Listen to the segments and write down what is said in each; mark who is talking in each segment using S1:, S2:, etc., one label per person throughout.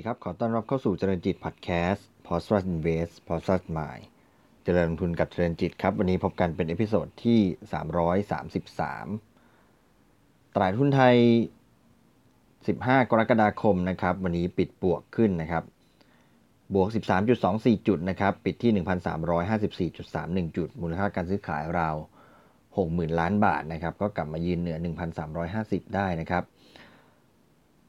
S1: สวัสดีครับ ขอต้อนรับเข้าสู่เจริญจิตพอดแคสต์ p o s t r u s Invest p o s t r u s Mind เจริญลงทุนกับเจริญจิตครับ วันนี้พบกันเป็น episode ที่ 333 ตลาดหุ้นไทย 15 กรกฎาคมนะครับ วันนี้ปิดบวกขึ้นนะครับ บวก 13.24 จุดนะครับ ปิดที่ 1,354.31 จุด มูลค่าการซื้อขายราว 60,000 ล้านบาทนะครับ ก็กลับมายืนเหนือ 1,350 ได้นะครับ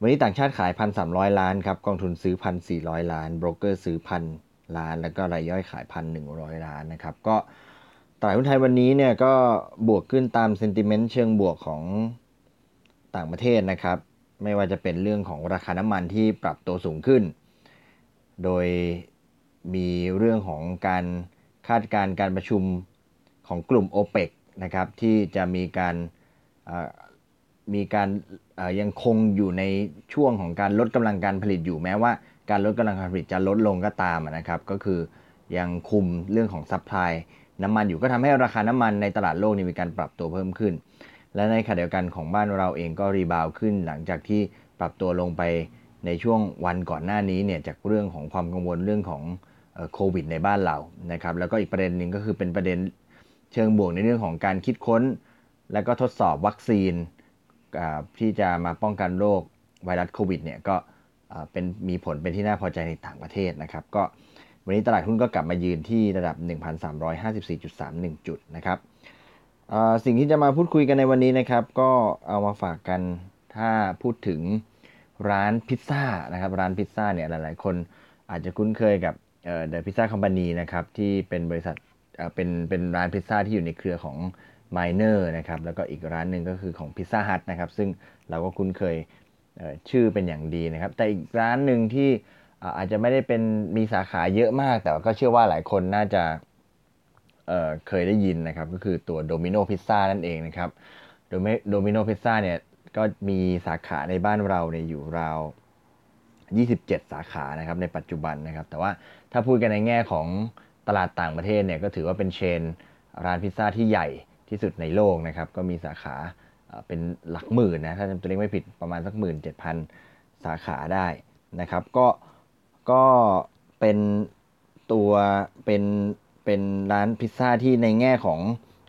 S1: วันนี้ต่างชาติขาย1,300ล้านครับกองทุนซื้อ1,400ล้านโบรกเกอร์ซื้อพันล้าน แล้วก็รายย่อยขาย1,100ล้านนะครับก็ตลาดหุ้นไทยวันนี้เนี่ยก็บวกขึ้นตามเซนติเมนต์เชิงบวกของต่างประเทศนะครับ ไม่ว่าจะเป็นเรื่องของราคาน้ำมันที่ปรับตัวสูงขึ้น โดยมีเรื่องของการคาดการณ์การประชุมของกลุ่ม o p e ปนะครับที่จะมีการ มีการยังคงอยู่ในช่วงของการลดกำลังการผลิตอยู่แม้ว่า การลดกำลังการผลิตจะลดลงก็ตามนะครับ ก็คือยังคุมเรื่องของ supply น้ำมันอยู่ก็ทำให้ราคาน้ำมันในตลาดโลกนี่มีการปรับตัวเพิ่มขึ้น และในขณะเดียวกันของบ้านเราเองก็ rebound ขึ้น หลังจากที่ปรับตัวลงไปในช่วงวันก่อนหน้านี้เนี่ยจากเรื่องของความกังวลเรื่องของโควิดในบ้านเรานะครับแล้วก็อีกประเด็นหนึ่งก็คือเป็นประเด็นเชิงบวกในเรื่องของการคิดค้น และก็ทดสอบวัคซีน ที่จะมาป้องกันโรคไวรัสโควิดเนี่ยก็เป็นมีผลเป็นที่น่าพอใจในต่างประเทศนะครับ ก็วันนี้ตลาดหุ้นก็กลับมายืนที่ระดับ 1,354.31 จุดนะครับสิ่งที่จะมาพูดคุยกันในวันนี้นะครับ ก็เอามาฝากกันถ้าพูดถึงร้านพิซซ่านะครับร้านพิซซ่าเนี่ยหลายๆ คนอาจจะคุ้นเคยกับเดอะพิซซ่าคอมพานีนะครับที่เป็นบริษัทเป็นเป็นร้านพิซซ่าที่อยู่ในเครือของ Miner นะครับแล้วก็อีกร้านหนึ่งก็คือของ Pizza Hut นะครับซึ่งเราก็คุ้นเคยชื่อเป็นอย่างดีนะครับ แต่อีกร้านหนึ่งที่อาจจะไม่ได้เป็นมีสาขาเยอะมาก แต่ก็เชื่อว่าหลายคนน่าจะเเคยได้ยินนะครับ ก็คือตัว Domino Pizza นั่นเองนะครับ Domino Pizza เนี่ยก็มีสาขาในบ้านเราเนี่ยอยู่ราว 27 สาขานะครับในปัจจุบันนะครับ แต่ว่าถ้าพูดกันในแง่ของตลาดต่างประเทศเนี่ยก็ถือว่าเป็นเชนร้านพิซซ่าที่ใหญ่ ที่สุดในโลกนะครับ ก็มีสาขาเป็นหลักหมื่นนะ ถ้าจำตัวเลขไม่ผิดประมาณสักหมื่นเจ็ดพันสาขาได้นะครับ ก็ก็เป็นตัวเป็นเป็นร้านพิซซ่าที่ในแง่ของ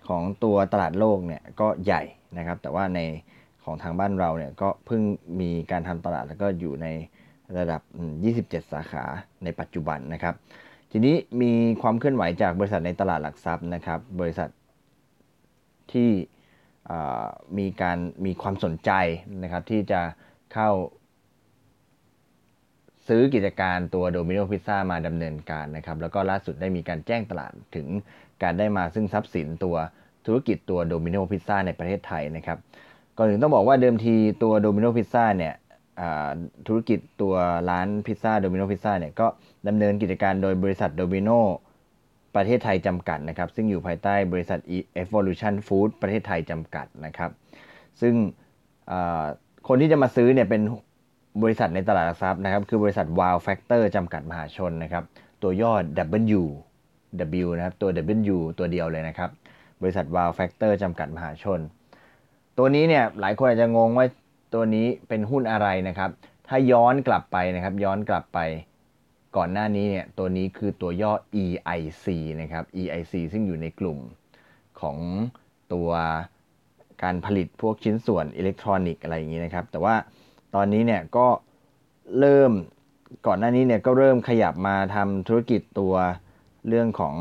S1: ของตัวตลาดโลกเนี่ยก็ใหญ่นะครับ แต่ว่าในของทางบ้านเราเนี่ยก็เพิ่งมีการทำตลาดแล้วก็อยู่ในระดับ 27 สาขาในปัจจุบันนะครับ ทีนี้มีความเคลื่อนไหวจากบริษัทในตลาดหลักทรัพย์นะครับ บริษัท ที่มีการมีความสนใจนะครับที่จะเข้า ซื้อกิจการตัวโดมิโนพิซซ่ามาดำเนินการนะครับ แล้วก็ล่าสุดได้มีการแจ้งตลาดถึงการได้มาซึ่งทรัพย์สินตัวธุรกิจตัวโดมิโนพิซซ่าในประเทศไทยนะครับก่อนอื่นต้องบอกว่าเดิมทีตัวโดมิโนพิซซ่าเนี่ยธุรกิจตัวร้านพิซซ่าโดมิโนพิซซ่าเนี่ยก็ดำเนินกิจการโดยบริษัทโดมิโน ประเทศไทยจำกัดนะครับ ซึ่งอยู่ภายใต้บริษัท Evolution Food ประเทศไทยจำกัดนะครับ ซึ่งคนที่จะมาซื้อเนี่ยเป็นบริษัทในตลาดหลักทรัพย์นะครับ คือบริษัท Wow Factor จำกัดมหาชนนะครับ ตัวย่อ W W นะครับตัว W ตัวเดียวเลยนะครับ บริษัท Wow Factor จำกัดมหาชน ตัวนี้เนี่ยหลายคนอาจจะงงว่าตัวนี้เป็นหุ้นอะไรนะครับ ถ้าย้อนกลับไปนะครับ ย้อนกลับไป ก่อนหน้านี้เนี่ยตัวนี้คือตัวย่อ EIC นะครับ EIC ซึ่งอยู่ในกลุ่มของตัวการผลิตพวกชิ้นส่วนอิเล็กทรอนิกส์อะไรอย่างนี้นะครับ แต่ว่าตอนนี้เนี่ยก็เริ่มก่อนหน้านี้เนี่ยก็เริ่มขยับมาทำธุรกิจตัวเรื่องของ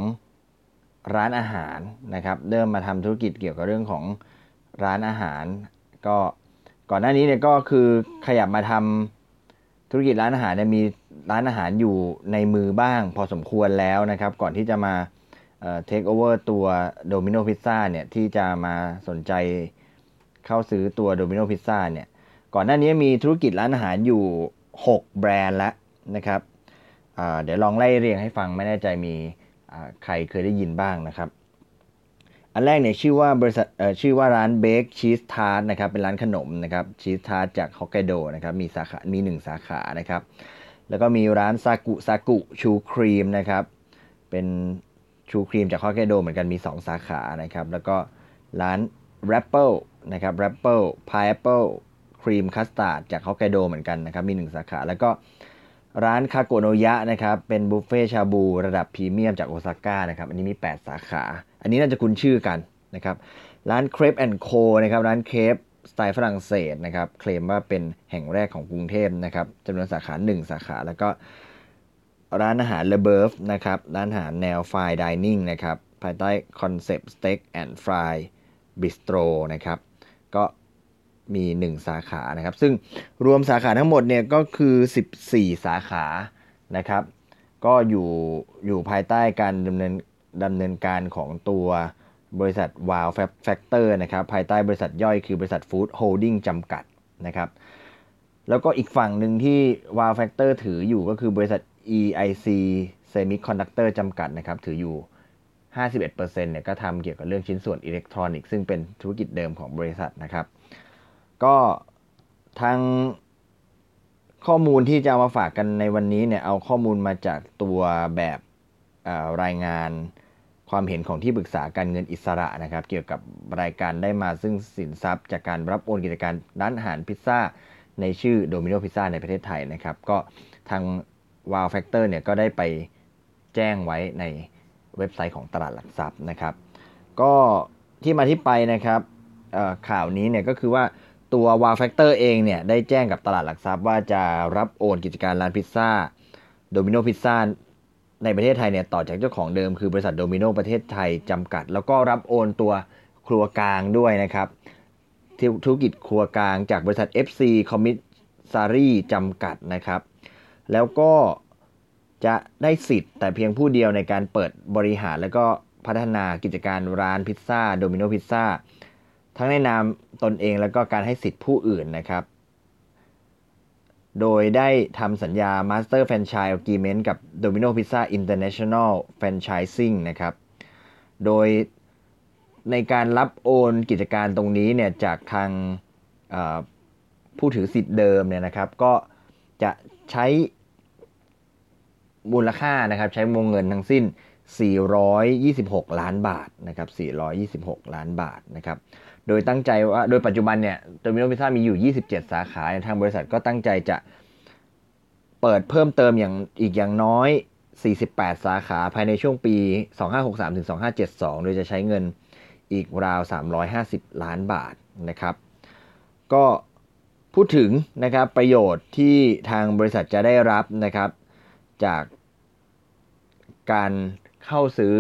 S1: ร้านอาหารนะครับ เริ่มมาทำธุรกิจเกี่ยวกับเรื่องของร้านอาหาร ก็ก่อนหน้านี้เนี่ยก็คือขยับมาทำธุรกิจร้านอาหารเนี่ยมี ร้านอาหารอยู่ในมือบ้างพอสมควรแล้วนะครับ ก่อนที่จะมาเทคโอเวอร์ตัวโดมิโนพิซซ่าเนี่ยที่จะมาสนใจเข้าซื้อตัวโดมิโนพิซซ่าเนี่ยก่อนหน้านี้มีธุรกิจร้านอาหารอยู่ 6 แบรนด์แล้วนะครับเดี๋ยวลองไล่เรียงให้ฟังไม่แน่ใจมีใครเคยได้ยินบ้างนะครับ อันแรกเนี่ยชื่อว่าบริษัทชื่อว่าร้าน Bake Cheese Tart นะครับเป็นร้านขนมนะครับ cheese tart จากฮอกไกโดนะครับมีสาขา มี 1 สาขานะครับ แล้วก็มีร้าน Zaku Zaku ชูครีมนะครับ เป็นชูครีมจากฮอกไกโดเหมือนกันมี 2 สาขานะครับ แล้วก็ร้าน r a p p l e นะครับ r a p p l e Pineapple ครีมคัสตาร์ดจากฮอกไกโดเหมือนกันนะครับ มี 1 สาขา แล้วก็ร้านคาโกโนยะนะครับ เป็นบุฟเฟ่ชาบูระดับพรีเมียมจากโอซาก้านะครับ อันนี้มี 8 สาขา อันนี้น่าจะคุ้นชื่อกันนะครับ ร้าน Crepes and Co นะครับ ร้านเครป สไตล์ฝรั่งเศสนะครับ เคลมว่าเป็นแห่งแรกของกรุงเทพนะครับจำนวนสาขา 1 สาขา แล้วก็ร้านอาหาร Le Boeuf นะครับ ร้านอาหารแนว fine dining นะครับ ภายใต้คอนเซปต์ steak and fries bistro นะครับ ก็มี 1 สาขานะครับ ซึ่งรวมสาขาทั้งหมดเนี่ยก็คือ 14 สาขานะครับ ก็อยู่อยู่ภายใต้การดำเนินดำเนินการของตัว บริษัท Wow Factor นะครับภายใต้บริษัทย่อยคือบริษัท Food Holding จำกัดนะครับแล้วก็อีกฝั่งหนึ่งที่ Wow Factor ถืออยู่ก็คือบริษัท EIC Semiconductor จำกัดนะครับถืออยู่ 51%เนี่ยก็ทำเกี่ยวกับเรื่องชิ้นส่วนอิเล็กทรอนิกส์ซึ่งเป็นธุรกิจเดิมของบริษัทนะครับ ก็ทางข้อมูลที่จะามาฝากกันในวันนี้เนี่ยเอาข้อมูลมาจากตัวแบบรายงาน ความเห็นของที่ปรึกษาการเงินอิสระนะครับ เกี่ยวกับรายการได้มาซึ่งสินทรัพย์ จากการรับโอนกิจการร้านอาหารพิซซ่า ในชื่อโดมิโนพิซซ่าในประเทศไทยนะครับ ก็ทาง Wow Factor เนี่ยก็ได้ไปแจ้งไว้ในเว็บไซต์ของตลาดหลักทรัพย์นะครับ ก็ที่มาที่ไปนะครับข่าวนี้เนี่ยก็คือว่าตัว Wow Factor เองเนี่ยได้แจ้งกับตลาดหลักทรัพย์ว่าจะรับโอนกิจการร้านพิซซ่าโดมิโนพิซซ่า ในประเทศไทยเนี่ยต่อจากเจ้าของเดิมคือบริษัทโดมิโนประเทศไทยจำกัด แล้วก็รับโอนตัวครัวกลางด้วยนะครับธุรกิจครัวกลางจากบริษัท FC Commissary จำกัดนะครับ แล้วก็จะได้สิทธิ์แต่เพียงผู้เดียวในการเปิดบริหารแล้วก็พัฒนากิจการร้านพิซซ่าโดมิโนพิซซ่าทั้งในนามตนเองแล้วก็การให้สิทธิ์ผู้อื่นนะครับ โดยได้ทำสัญญา Master Franchise Agreement กับ Domino Pizza International Franchising นะครับ โดยในการรับโอนกิจการตรงนี้เนี่ยจากทางผู้ถือสิทธิ์เดิมเนี่ยนะครับ ก็จะใช้มูลค่านะครับ ใช้วงเงินทั้งสิ้น 426 ล้านบาทนะครับ426 ล้านบาทนะครับ โดยตั้งใจว่าโดยปัจจุบันเนี่ยโดมิโนพิซซ่ามีอยู่ 27 สาขาทางบริษัทก็ตั้งใจจะเปิดเพิ่มเติมอย่างอีกอย่างน้อย 48 สาขาภายในช่วงปี 2563ถึง2572 โดยจะใช้เงินอีกราว 350 ล้านบาทนะครับ ก็พูดถึงนะครับประโยชน์ที่ทางบริษัทจะได้รับนะครับ จากการเข้าซื้อ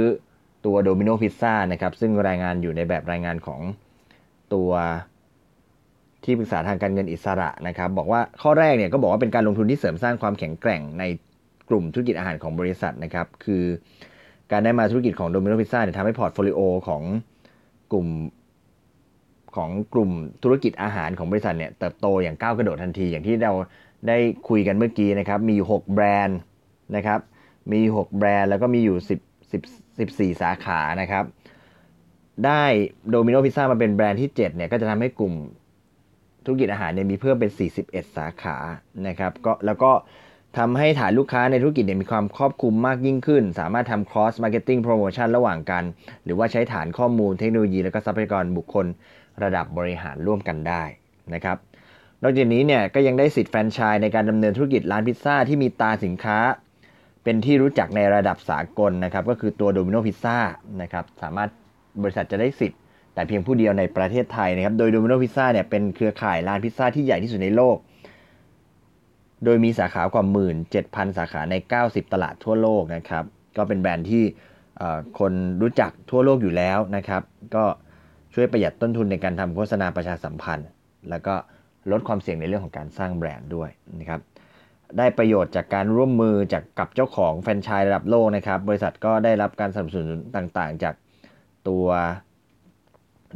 S1: ตัวโดมิโนพิซซ่านะครับ ซึ่งรายงานอยู่ในแบบรายงานของ ตัวที่ปรึกษาทางการเงินอิสระนะครับ บอกว่าข้อแรกเนี่ยก็บอกว่าเป็นการลงทุนที่เสริมสร้างความแข็งแกร่งในกลุ่มธุรกิจอาหารของบริษัทนะครับ คือการได้มาธุรกิจของโดมิโนพิซซ่าเนี่ยทำให้ portfolio ของกลุ่มของกลุ่มธุรกิจอาหารของบริษัทเนี่ยเติบโตอย่างก้าวกระโดดทันที อย่างที่เราได้คุยกันเมื่อกี้นะครับ มีอยู่ 6 แบรนด์นะครับ มี 6 แบรนด์แล้วก็มีอยู่ 10 10 14 สาขานะครับ ได้โดมิโนพิซซ่ามาเป็นแบรนด์ที่ 7 เนี่ย ก็จะทำให้กลุ่มธุรกิจอาหารเนี่ยมีเพิ่มเป็น 41 สาขานะครับก็แล้วก็ทำให้ฐานลูกค้าในธุรกิจเนี่ยมีความครอบคลุมมากยิ่งขึ้น สามารถทำ cross marketing promotion ระหว่างกัน หรือว่าใช้ฐานข้อมูลเทคโนโลยี และก็ทรัพยากรบุคคลระดับบริหารร่วมกันได้นะครับนอกจากนี้เนี่ยก็ยังได้สิทธิ์แฟรนไชส์ในการดำเนินธุรกิจร้านพิซซ่าที่มีตาสินค้า เป็นที่รู้จักในระดับสากลนะครับก็คือตัวโดมิโนพิซซ่านะครับสามารถ บริษัทจะได้สิทธิ์ แต่เพียงผู้เดียวในประเทศไทยนะครับ โดย Domino Pizza เนี่ยเป็นเครือข่ายร้านพิซซ่าที่ใหญ่ที่สุดในโลก โดยมีสาขากว่า 17,000 สาขาใน 90 ตลาดทั่วโลกนะครับ ก็เป็นแบรนด์ที่คนรู้จักทั่วโลกอยู่แล้วนะครับ ก็ช่วยประหยัดต้นทุนในการทำโฆษณาประชาสัมพันธ์ แล้วก็ลดความเสี่ยงในเรื่องของการสร้างแบรนด์ด้วยนะครับได้ประโยชน์จากการร่วมมือจากกับเจ้าของแฟรนไชส์ระดับโลกนะครับ บริษัทก็ได้รับการสนับสนุนต่างๆ จาก ตัว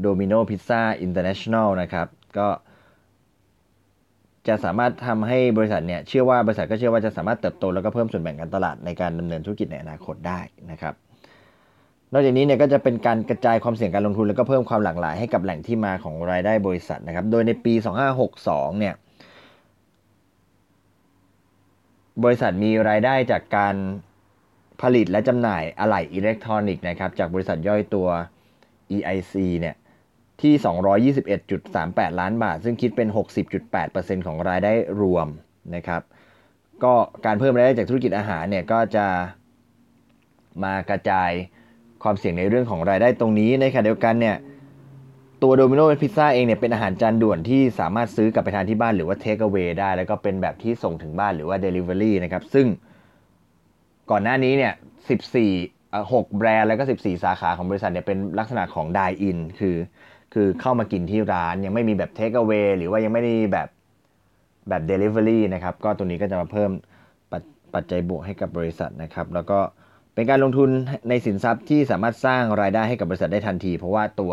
S1: Domino Pizza International นะครับ ก็จะสามารถทำให้บริษัทเนี่ยเชื่อว่าบริษัทก็เชื่อว่าจะสามารถเติบโตแล้วก็เพิ่มส่วนแบ่งการตลาดในการดำเนินธุรกิจในอนาคตได้นะครับ นอกจากนี้เนี่ยก็จะเป็นการกระจายความเสี่ยงการลงทุน แล้วก็เพิ่มความหลากหลายให้กับแหล่งที่มาของรายได้บริษัทนะครับ โดยในปี 2562 เนี่ยบริษัทมีรายได้จากการ ผลิตและจำหน่ายอะไหล่อิเล็กทรอนิกส์นะครับจากบริษัทย่อยตัว EIC เนี่ยที่ 221.38 ล้านบาท ซึ่งคิดเป็น 60.8%ของรายได้รวมนะครับ ก็การเพิ่มรายได้จากธุรกิจอาหารเนี่ยก็จะมากระจายความเสี่ยงในเรื่องของรายได้ตรงนี้ในขณะเดียวกันเนี่ยตัวโดมิโนพิซซ่าเองเนี่ยเป็นอาหารจานด่วนที่สามารถซื้อกลับไปทานที่บ้านหรือว่าเทคเอา a y ได้ แล้วก็เป็นแบบที่ส่งถึงบ้านหรือว่า Delivery นะครับ ซึ่ง ก่อนหน้านี้เนี่ย14 6 แบรนด์แล้วก็ 14 สาขาของบริษัทเนี่ยเป็นลักษณะของด i อินคือคือเข้ามากินที่ร้านยังไม่มีแบบเทคเอา a y หรือว่ายังไม่ได้แบบแบบ Delivery นะครับ ก็ตัวนี้ก็จะมาเพิ่มปัจจัยบวกให้กับบริษัทนะครับ แล้วก็เป็นการลงทุนในสินทรัพย์ที่สามารถสร้างรายได้ให้กับบริษัทได้ทันที เพราะว่าตัว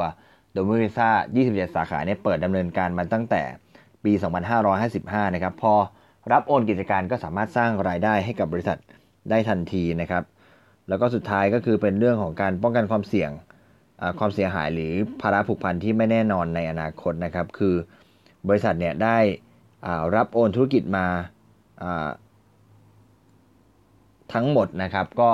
S1: โดมินิซ่า27 สาขาเนี่ยเปิดดำเนินการมาตั้งแต่ปี 2555 นะครับ พอรับโอนกิจการก็สามารถสร้างรายได้ให้กับบริษัท ได้ทันทีนะครับ แล้วก็สุดท้ายก็คือเป็นเรื่องของการป้องกันความเสี่ยงความเสียหายหรือภาระผูกพันที่ไม่แน่นอนในอนาคตนะครับ คือบริษัทเนี่ยได้รับโอนธุรกิจมาทั้งหมดนะครับ ก็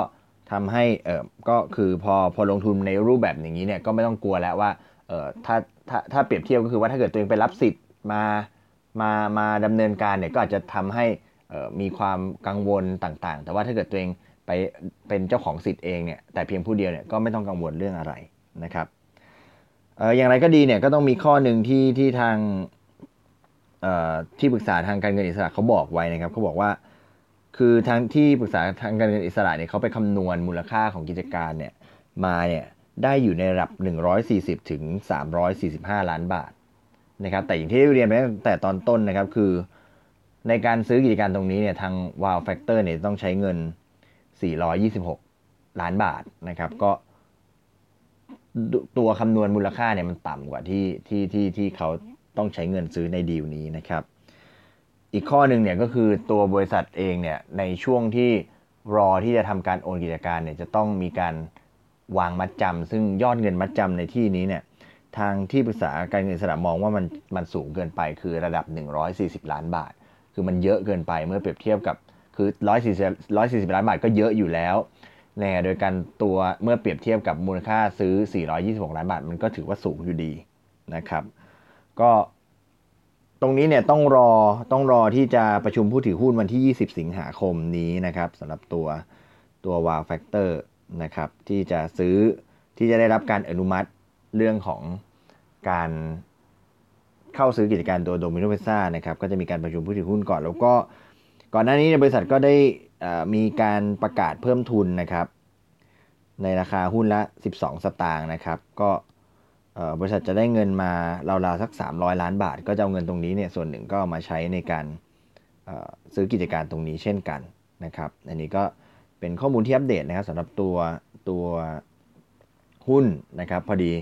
S1: ทำให้เออก็คือพอพอลงทุนในรูปแบบอย่างนี้เนี่ยก็ไม่ต้องกลัวแล้วว่าเออถ้าถ้าถ้าเปรียบเทียบก็คือว่าถ้าเกิดตัวเองไปรับสิทธิ์มามามาดำเนินการเนี่ยก็อาจจะทำให้ มีความกังวลต่างๆ แต่ว่าถ้าเกิดตัวเองไปเป็นเจ้าของสิทธิ์เองเนี่ยแต่เพียงผู้เดียวเนี่ยก็ไม่ต้องกังวลเรื่องอะไรนะครับอออย่างไรก็ดีเนี่ยก็ต้องมีข้อหนึ่งที่ที่ทางที่ปรึกษาทางการเงินอิสระเขาบอกไว้นะครับเขาบอกว่าคือทางที่ปรึกษาทางการเงินอิสระเนี่ยเขาไปคำนวณมูลค่าของกิจการเนี่ยมาเนี่ยได้อยู่ในระดับ 140 ถึง 345 ล้านบาทนะครับแต่อย่างที่เรียนไปตั้งแต่ตอนต้นนะครับคือ ในการซื้อกิจการตรงนี้เนี่ยทาง Wow Factor เนี่ยต้องใช้เงิน 426 ล้านบาทนะครับ ก็ตัวคำนวณมูลค่าเนี่ยมันต่ำกว่าที่ที่ที่ที่เขาต้องใช้เงินซื้อในดีลนี้นะครับ อีกข้อหนึ่งเนี่ยก็คือตัวบริษัทเองเนี่ยในช่วงที่รอที่จะทำการโอนกิจการเนี่ยจะต้องมีการวางมัดจำซึ่งยอดเงินมัดจำในที่นี้เนี่ยทางที่ปรึกษาการเงินสระมองว่ามันมันสูงเกินไปคือระดับ 140 ล้านบาท คือมันเยอะเกินไปเมื่อเปรียบเทียบกับคือ140 140ล้านบาทก็เยอะอยู่แล้วในโดยการตัวเมื่อเปรียบเทียบกับมูลค่าซื้อ 426 ล้านบาท มันก็ถือว่าสูงอยู่ดีนะครับ ก็ตรงนี้เนี่ยต้องรอต้องรอที่จะประชุมผู้ถือหุ้นวันที่ 20 สิงหาคมนี้นะครับสำหรับตัวตัว Wow Factor นะครับที่จะซื้อที่จะได้รับการอนุมัติเรื่องของการ เข้าซื้อกิจการตัวโดมิโนเ p ซ่านะครับก็จะมีการประชุมผู้ถือหุ้นก่อน แล้วก็ก่อนหน้านี้บริษัทก็ได้มีการประกาศเพิ่มทุนนะครับ ในราคาหุ้นละ 12 สตางค์นะครับ ก็บริษัทจะได้เงินมาราวๆสัก 300 ล้านบาท ก็จะเอาเงินตรงนี้เนี่ยส่วนหนึ่งก็มาใช้ในการซื้อกิจการตรงนี้เช่นกันนะครับอันนี้ก็เป็นข้อมูลที่อัปเดตนะครับสำหรับตัวตัวหุ้นนะครับ พอดี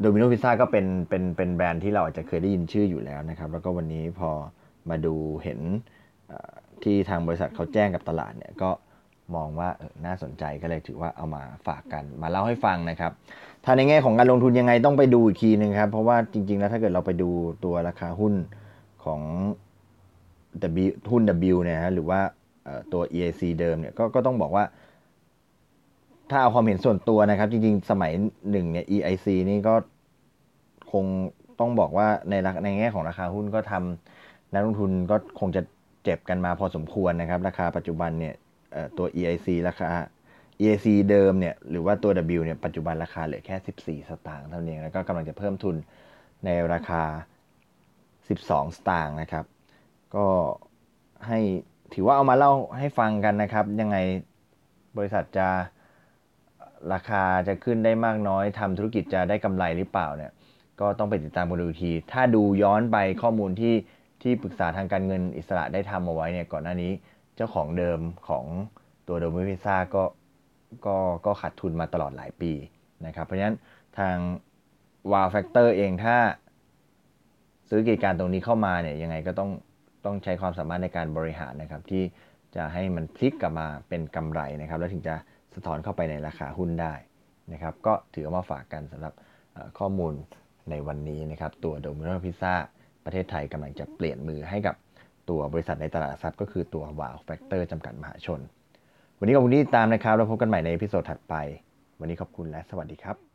S1: โดมิโนพิซซ่าก็เป็นเป็นเป็นแบรนด์ที่เราอาจจะเคยได้ยินชื่ออยู่แล้วนะครับ แล้วก็วันนี้พอมาดูเห็นที่ทางบริษัทเขาแจ้งกับตลาดเนี่ยก็มองว่าน่าสนใจก็เลยถือว่าเอามาฝากกันมาเล่าให้ฟังนะครับ ถ้าในแง่ของการลงทุนยังไงต้องไปดูอีกทีนึงครับ เพราะว่าจริง ๆ แล้วถ้าเกิดเราไปดูตัวราคาหุ้นของ W หุ้น W เนี่ยฮะหรือว่าตัว EIC เดิมเนี่ยกก็ต้องบอกว่า ถ้าเอาความเห็นส่วนตัวนะครับ จริง ๆ สมัยหนึ่งเนี่ย EIC นี่ก็คงต้องบอกว่าในในแง่ของราคาหุ้นก็ทำนักลงทุนก็คงจะเจ็บกันมาพอสมควรนะครับ ราคาปัจจุบันเนี่ยตัว EIC ราคา EIC เดิมเนี่ยหรือว่าตัว W เนี่ยปัจจุบันราคาเหลือแค่ 14 สตางค์เท่านี้แล้วก็กำลังจะเพิ่มทุนในราคา 12 สตางค์นะครับ ก็ให้ถือว่าเอามาเล่าให้ฟังกันนะครับ ยังไงบริษัทจะ ราคาจะขึ้นได้มากน้อยทำธุรกิจจะได้กำไรหรือเปล่าเนี่ยก็ต้องไปติดตามกันดูที ถ้าดูย้อนไปข้อมูลที่ที่ปรึกษาทางการเงินอิสระได้ทำเอาไว้เนี่ยก่อนหน้านี้เจ้าของเดิมของตัวโดมิพิซ่าก็ก็ก็ขาดทุนมาตลอดหลายปีนะครับเพราะฉะนั้นทาง Wow Factor เองถ้าซื้อกิจการตรงนี้เข้ามาเนี่ยยังไงก็ต้องต้องใช้ความสามารถในการบริหารนะครับ ที่จะให้มันพลิกกลับมาเป็นกำไรนะครับ แล้วถึงจะ สะท้อนเข้าไปในราคาหุ้นได้นะครับก็ถือมาฝากกันสำหรับข้อมูลในวันนี้นะครับตัวโดมิโนพิซซ่าประเทศไทยกำลังจะเปลี่ยนมือให้กับตัวบริษัทในตลาดทรัพย์ก็คือตัว Wow Factor จำกัดมหาชน วันนี้ขอบคุณที่ตามนะครับ แล้วพบกันใหม่ในพิโซดถัดไป วันนี้ขอบคุณและสวัสดีครับ